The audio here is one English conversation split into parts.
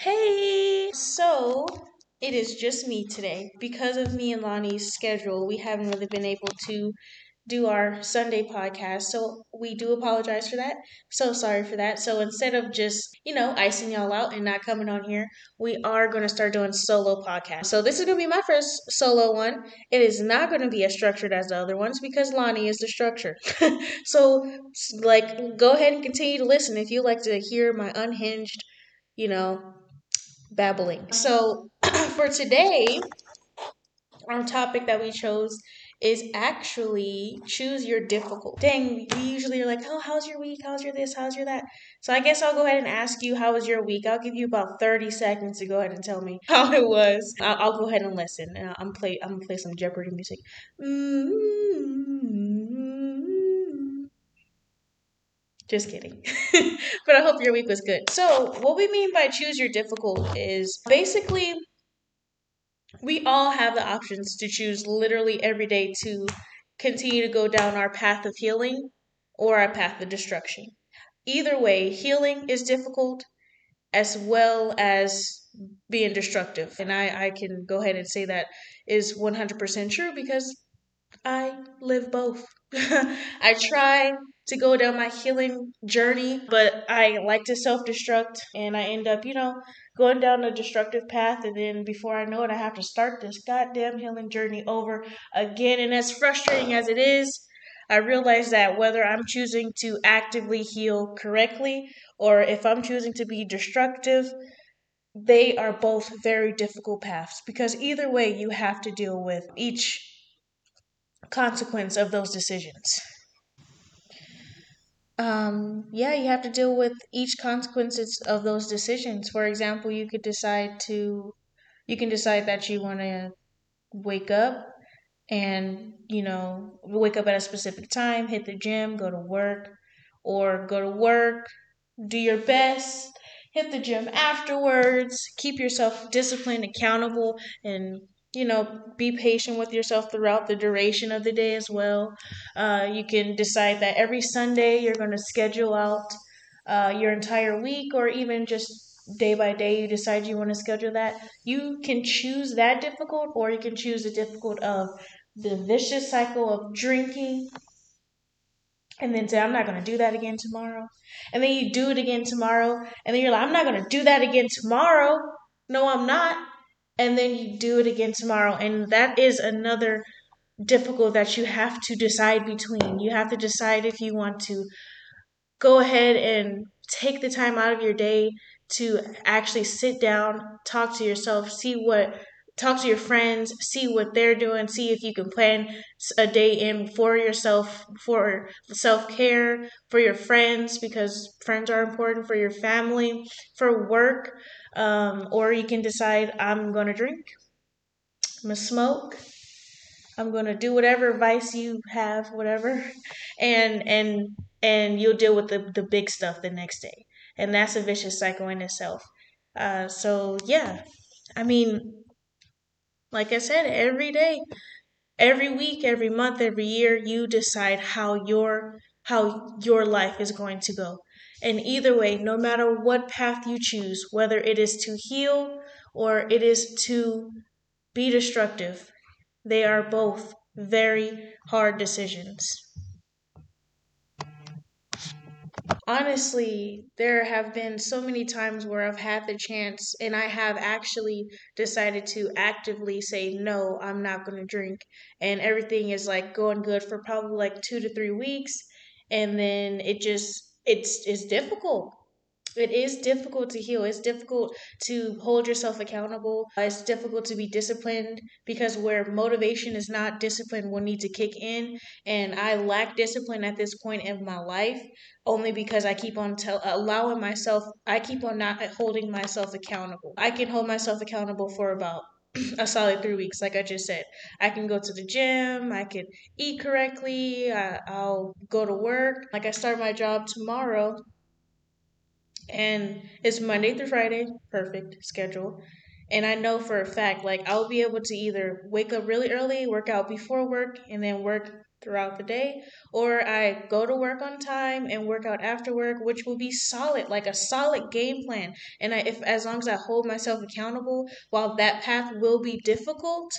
Hey! So, it is just me today. Because of me and Lani's schedule, we haven't really been able to do our Sunday podcast. So, we do apologize for that. So sorry for that. So, instead of just, you know, icing y'all out and not coming on here, we are going to start doing solo podcasts. So, this is going to be my first solo one. It is not going to be as structured as the other ones because Lani is the structure. so, like, go ahead and continue to listen if you like to hear my unhinged, you know, babbling. So, for today, our topic that we chose is actually choose your difficult. Dang, we usually are like, oh, how's your week? How's your this? How's your that? So I guess I'll go ahead and ask you, how was your week? I'll give you about 30 seconds to go ahead and tell me how it was. I'll, go ahead and listen. And I'm play. I'm gonna play some Jeopardy music. Mm-hmm. Just kidding. but I hope your week was good. So, what we mean by choose your difficult is basically we all have the options to choose literally every day to continue to go down our path of healing or our path of destruction. Either way, healing is difficult as well as being destructive. And I, I can go ahead and say that is 100% true because I live both. I try to go down my healing journey, but I like to self destruct and I end up, you know, going down a destructive path. And then before I know it, I have to start this goddamn healing journey over again. And as frustrating as it is, I realize that whether I'm choosing to actively heal correctly or if I'm choosing to be destructive, they are both very difficult paths because either way, you have to deal with each consequence of those decisions um, yeah, you have to deal with each consequences of those decisions. For example, you could decide to, you can decide that you want to wake up and, you know, wake up at a specific time, hit the gym, go to work, or go to work, do your best, hit the gym afterwards, keep yourself disciplined, accountable, and you know, be patient with yourself throughout the duration of the day as well. Uh, you can decide that every Sunday you're going to schedule out uh, your entire week, or even just day by day you decide you want to schedule that. You can choose that difficult, or you can choose the difficult of the vicious cycle of drinking. And then say, I'm not going to do that again tomorrow. And then you do it again tomorrow. And then you're like, I'm not going to do that again tomorrow. No, I'm not and then you do it again tomorrow. And that is another difficult that you have to decide between. You have to decide if you want to go ahead and take the time out of your day to actually sit down talk to yourself see what talk to your friends see what they're doing see if you can plan a day in for yourself for self-care for your friends because friends are important for your family for work um, or you can decide I'm going to drink, I'm going to smoke, I'm to do whatever vice you have, whatever, and and and you'll deal with the the big stuff the next day, and that's a vicious cycle in itself. Uh, so yeah, I mean, like I said, every day, every week, every month, every year, you decide how your how your life is going to go. And either way, no matter what path you choose, whether it is to heal or it is to be destructive, they are both very hard decisions. Honestly, there have been so many times where I've had the chance and I have actually decided to actively say, no, I'm not going to drink. And everything is like going good for probably like two to three weeks. And then it just it's it's difficult. It is difficult to heal. It's difficult to hold yourself accountable. It's difficult to be disciplined because where motivation is not discipline will need to kick in. And i lack discipline at this point in my life only because i keep on tell, allowing myself i keep on not holding myself accountable. I can hold myself accountable for about a solid three weeks, like I just said. I can go to the gym, I can eat correctly, I, I'll go to work. Like, I start my job tomorrow, and it's Monday through Friday, perfect schedule. And I know for a fact, like, I'll be able to either wake up really early, work out before work, and then work throughout the day, or I go to work on time and work out after work, which will be solid, like a solid game plan. And I, if as long as I hold myself accountable, while that path will be difficult,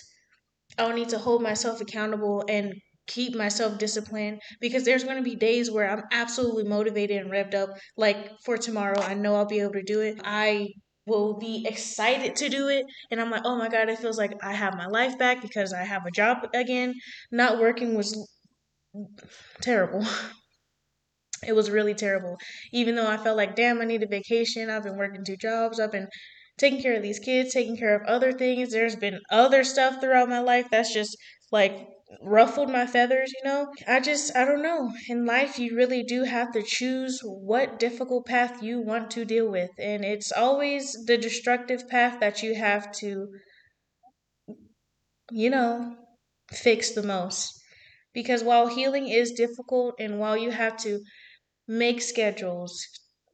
I'll need to hold myself accountable and keep myself disciplined because there's going to be days where I'm absolutely motivated and revved up. Like for tomorrow, I know I'll be able to do it. I will be excited to do it and I'm like, "Oh my god, it feels like I have my life back because I have a job again." Not working was terrible. It was really terrible. Even though I felt like, "Damn, I need a vacation. I've been working two jobs. I've been taking care of these kids, taking care of other things. There's been other stuff throughout my life that's just like ruffled my feathers, you know? I just, I don't know. In life, you really do have to choose what difficult path you want to deal with. And it's always the destructive path that you have to, you know, fix the most. Because while healing is difficult and while you have to make schedules,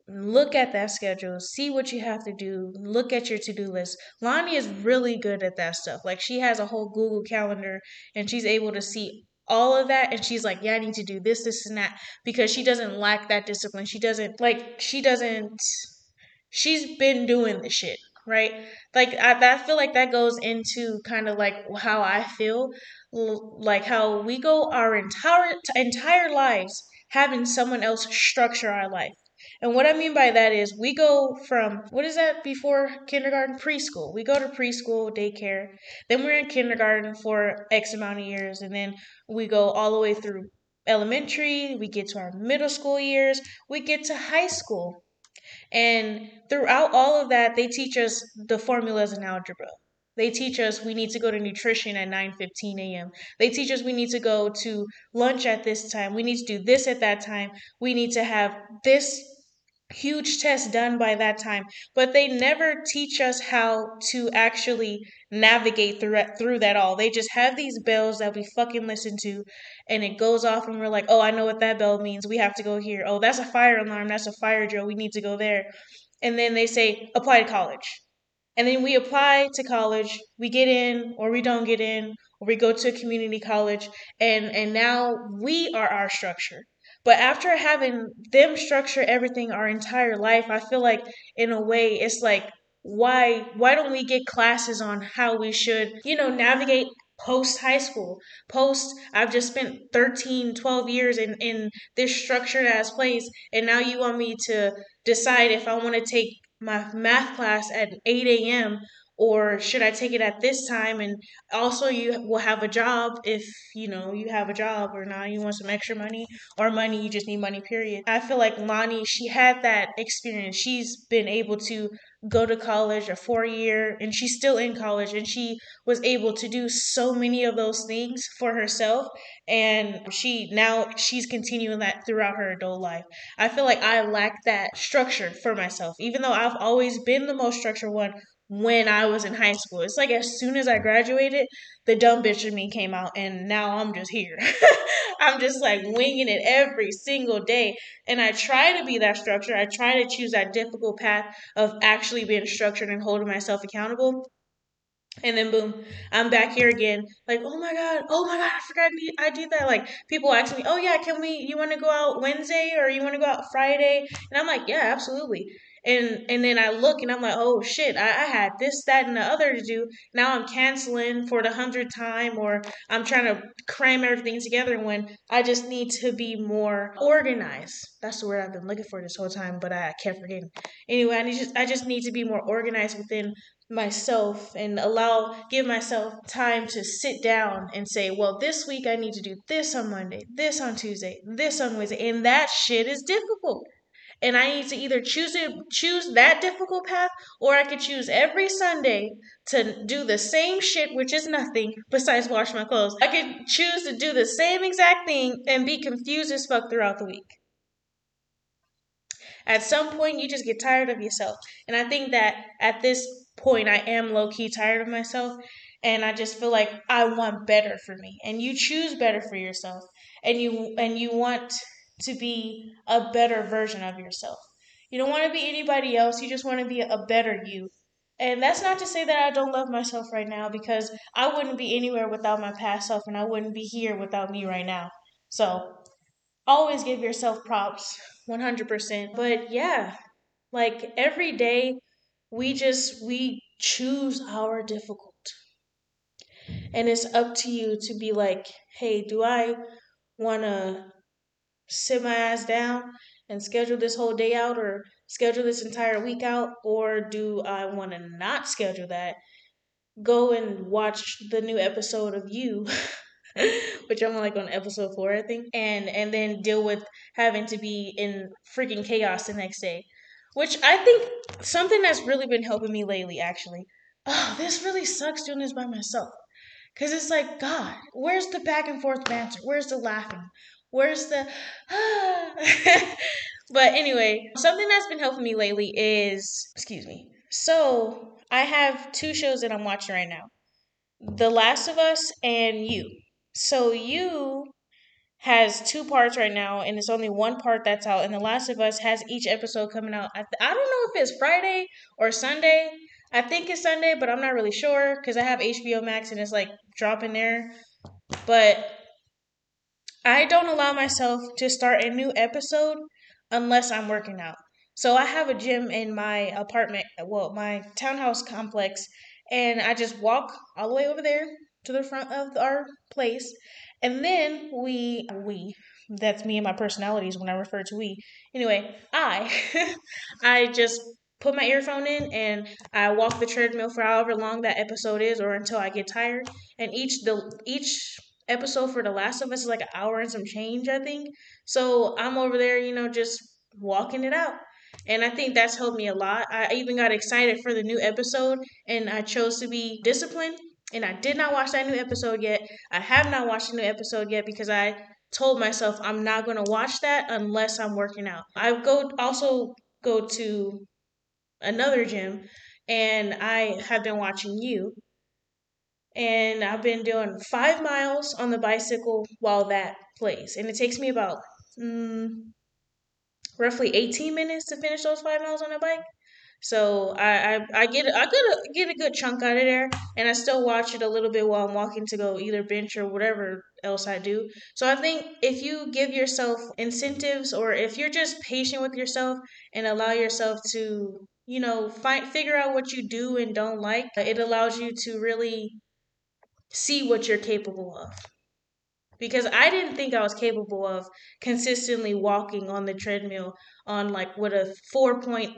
look at that schedule, see what you have to do, look at your to do list. Lani is really good at that stuff. Like she has a whole Google calendar and she's able to see all of that and she's like, Yeah, I need to do this, this, and that because she doesn't lack that discipline. She doesn't like she doesn't she's been doing the shit. Right, like I, I feel like that goes into kind of like how I feel, like how we go our entire entire lives having someone else structure our life and what I mean by that is we go from what is that before kindergarten? Preschool. We go to preschool, daycare. Then we're in kindergarten for X amount of years. And then we go all the way through elementary. We get to our middle school years. We get to high school. And throughout all of that, they teach us the formulas in algebra. They teach us we need to go to nutrition at 9:15 a.m. They teach us we need to go to lunch at this time. We need to do this at that time. We need to have this huge tests done by that time but they never teach us how to actually navigate through through that all. They just have these bells that we fucking listen to and it goes off and we're like oh i know what that bell means. We have to go here. Oh that's a fire alarm. That's a fire drill. We need to go there. And then they say apply to college. And then we apply to college. We get in or we don't get in or we go to a community college. And and now we are our structure but after having them structure everything our entire life, I feel like in a way it's like why why don't we get classes on how we should, you know, navigate post high school? Post i've just spent 13 12 years in in this structured ass place and now you want me to decide if i want to take my math class at 8 a.m or should I take it at this time? And also, you will have a job if you know you have a job, or now you want some extra money or money. You just need money. Period. I feel like Lani, she had that experience. She's been able to go to college a four year, and she's still in college, and she was able to do so many of those things for herself. And she now she's continuing that throughout her adult life. I feel like I lack that structure for myself, even though I've always been the most structured one when I was in high school. It's like as soon as I graduated, the dumb bitch in me came out, and now I'm just here. I'm just like winging it every single day. And I try to be that structure. I try to choose that difficult path of actually being structured and holding myself accountable. And then boom, I'm back here again. Like, oh my god, oh my god, I forgot I did that. Like people ask me, oh yeah, can we? You want to go out Wednesday or you want to go out Friday? And I'm like, yeah, absolutely and and then I look and I'm like, oh shit, I, I had this, that, and the other to do. Now I'm canceling for the hundredth time, or I'm trying to cram everything together when I just need to be more organized. That's the word I've been looking for this whole time, but I, kept forgetting. Anyway, I just I just need to be more organized within myself and allow give myself time to sit down and say well this week i need to do this on monday this on tuesday this on wednesday and that shit is difficult and I need to either choose it, choose that difficult path, or I could choose every Sunday to do the same shit, which is nothing besides wash my clothes. I could choose to do the same exact thing and be confused as fuck throughout the week. At some point, you just get tired of yourself, and I think that at this point, I am low key tired of myself, and I just feel like I want better for me, and you choose better for yourself, and you and you want to be a better version of yourself. You don't want to be anybody else, you just want to be a better you. And that's not to say that I don't love myself right now because I wouldn't be anywhere without my past self and I wouldn't be here without me right now. So always give yourself props 100%. But yeah, like every day we just we choose our difficult. And it's up to you to be like, "Hey, do I want to sit my ass down and schedule this whole day out or schedule this entire week out or do I want to not schedule that? Go and watch the new episode of You, which I'm like on episode 4 I think, and and then deal with having to be in freaking chaos the next day. Which I think something that's really been helping me lately actually. Oh, this really sucks doing this by myself. Cause it's like, God, where's the back and forth banter? Where's the laughing? Where's the But anyway, something that's been helping me lately is, excuse me. So, I have two shows that I'm watching right now. The Last of Us and You. So, You has two parts right now and it's only one part that's out and The Last of Us has each episode coming out. I, I don't know if it's Friday or Sunday. I think it's Sunday, but I'm not really sure cuz I have HBO Max and it's like dropping there. But I don't allow myself to start a new episode unless I'm working out. So I have a gym in my apartment, well, my townhouse complex, and I just walk all the way over there to the front of our place, and then we we that's me and my personalities when I refer to we. Anyway, I I just put my earphone in and I walk the treadmill for however long that episode is or until I get tired. And each the each episode for The Last of Us is like an hour and some change, I think. So I'm over there, you know, just walking it out. And I think that's helped me a lot. I even got excited for the new episode and I chose to be disciplined. And I did not watch that new episode yet. I have not watched the new episode yet because I told myself I'm not going to watch that unless I'm working out. I go also go to another gym and I have been watching you and I've been doing five miles on the bicycle while that plays, and it takes me about mm, roughly 18 minutes to finish those five miles on a bike. So I, I, I get I a, get a good chunk out of there, and I still watch it a little bit while I'm walking to go either bench or whatever else I do. So I think if you give yourself incentives, or if you're just patient with yourself and allow yourself to you know find figure out what you do and don't like, it allows you to really see what you're capable of. Because I didn't think I was capable of consistently walking on the treadmill on like what a four point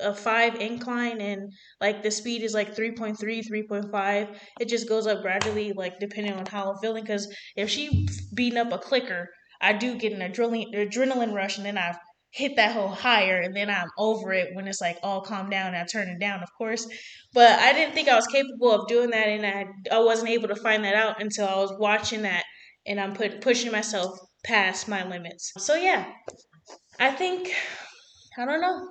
a five incline and like the speed is like 3.3 3.5 it just goes up gradually like depending on how i'm feeling because if she beating up a clicker i do get an adrenaline adrenaline rush and then i hit that whole higher and then I'm over it when it's like all calm down I turn it down, of course. But I didn't think I was capable of doing that and I I wasn't able to find that out until I was watching that and I'm put pushing myself past my limits. So yeah. I think I don't know.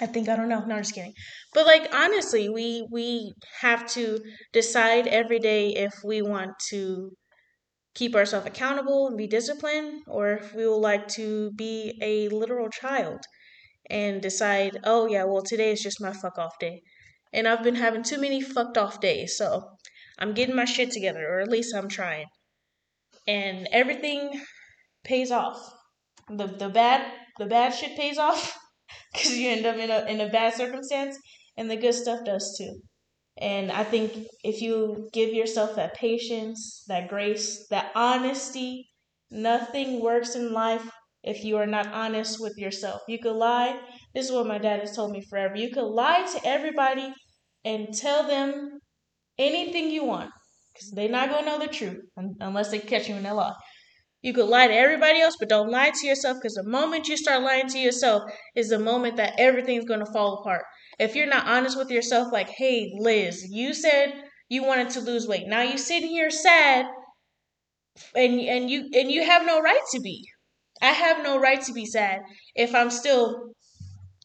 I think I don't know. No, I'm just kidding. But like honestly, we we have to decide every day if we want to keep ourselves accountable and be disciplined, or if we would like to be a literal child and decide, oh yeah, well today is just my fuck off day. And I've been having too many fucked off days, so I'm getting my shit together, or at least I'm trying. And everything pays off. The the bad the bad shit pays off because you end up in a in a bad circumstance, and the good stuff does too. And I think if you give yourself that patience, that grace, that honesty, nothing works in life if you are not honest with yourself. You could lie. This is what my dad has told me forever. You could lie to everybody and tell them anything you want because they're not going to know the truth unless they catch you in that lie. You could lie to everybody else, but don't lie to yourself because the moment you start lying to yourself is the moment that everything's going to fall apart if you're not honest with yourself, like, hey, Lizz, you said you wanted to lose weight. Now you're sitting here sad and and you and you have no right to be. I have no right to be sad if I'm still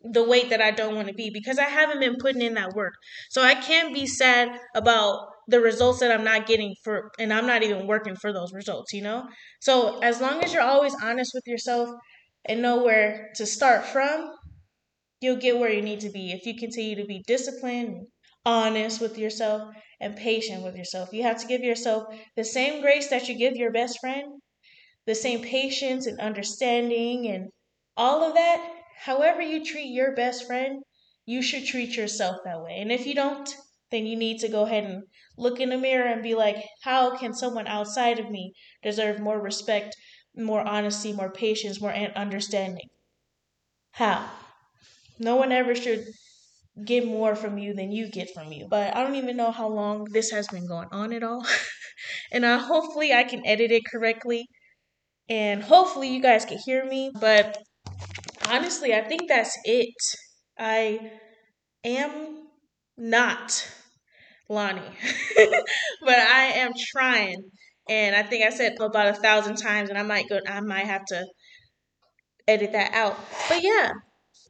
the weight that I don't want to be because I haven't been putting in that work. So I can't be sad about the results that I'm not getting for and I'm not even working for those results, you know? So as long as you're always honest with yourself and know where to start from, you'll get where you need to be if you continue to be disciplined, honest with yourself, and patient with yourself. You have to give yourself the same grace that you give your best friend, the same patience and understanding and all of that. However, you treat your best friend, you should treat yourself that way. And if you don't, then you need to go ahead and look in the mirror and be like, how can someone outside of me deserve more respect, more honesty, more patience, more understanding? How? No one ever should get more from you than you get from you. But I don't even know how long this has been going on at all. and I, hopefully I can edit it correctly. And hopefully you guys can hear me. But honestly, I think that's it. I am not Lani, but I am trying. And I think I said about a thousand times, and I might go. I might have to edit that out. But yeah,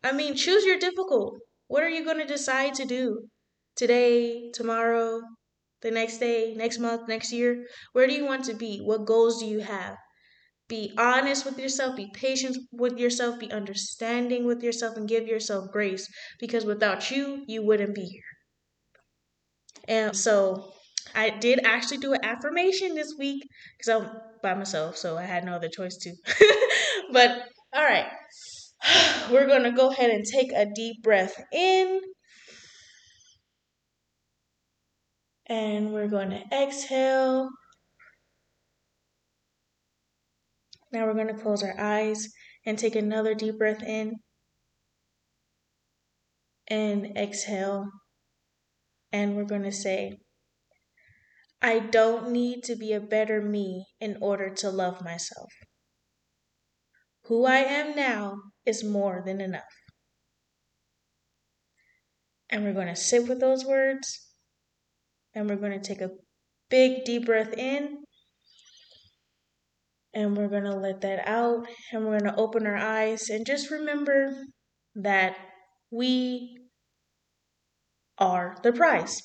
I mean, choose your difficult. What are you going to decide to do today, tomorrow, the next day, next month, next year? Where do you want to be? What goals do you have? Be honest with yourself, be patient with yourself, be understanding with yourself, and give yourself grace because without you, you wouldn't be here. And so I did actually do an affirmation this week because I'm by myself, so I had no other choice to. but all right, we're going to go ahead and take a deep breath in. And we're going to exhale. Now we're going to close our eyes and take another deep breath in and exhale. And we're going to say, I don't need to be a better me in order to love myself. Who I am now is more than enough. And we're going to sit with those words and we're going to take a big deep breath in and we're going to let that out and we're going to open our eyes and just remember that we are the prize.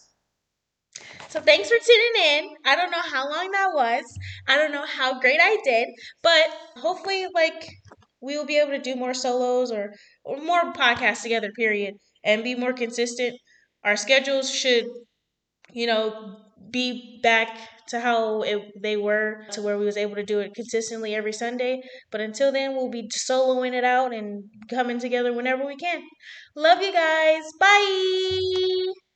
So thanks for tuning in. I don't know how long that was. I don't know how great I did, but hopefully like we will be able to do more solos or, or more podcasts together, period, and be more consistent. Our schedules should, you know, be back to how it, they were to where we was able to do it consistently every Sunday. But until then, we'll be soloing it out and coming together whenever we can. Love you guys. Bye.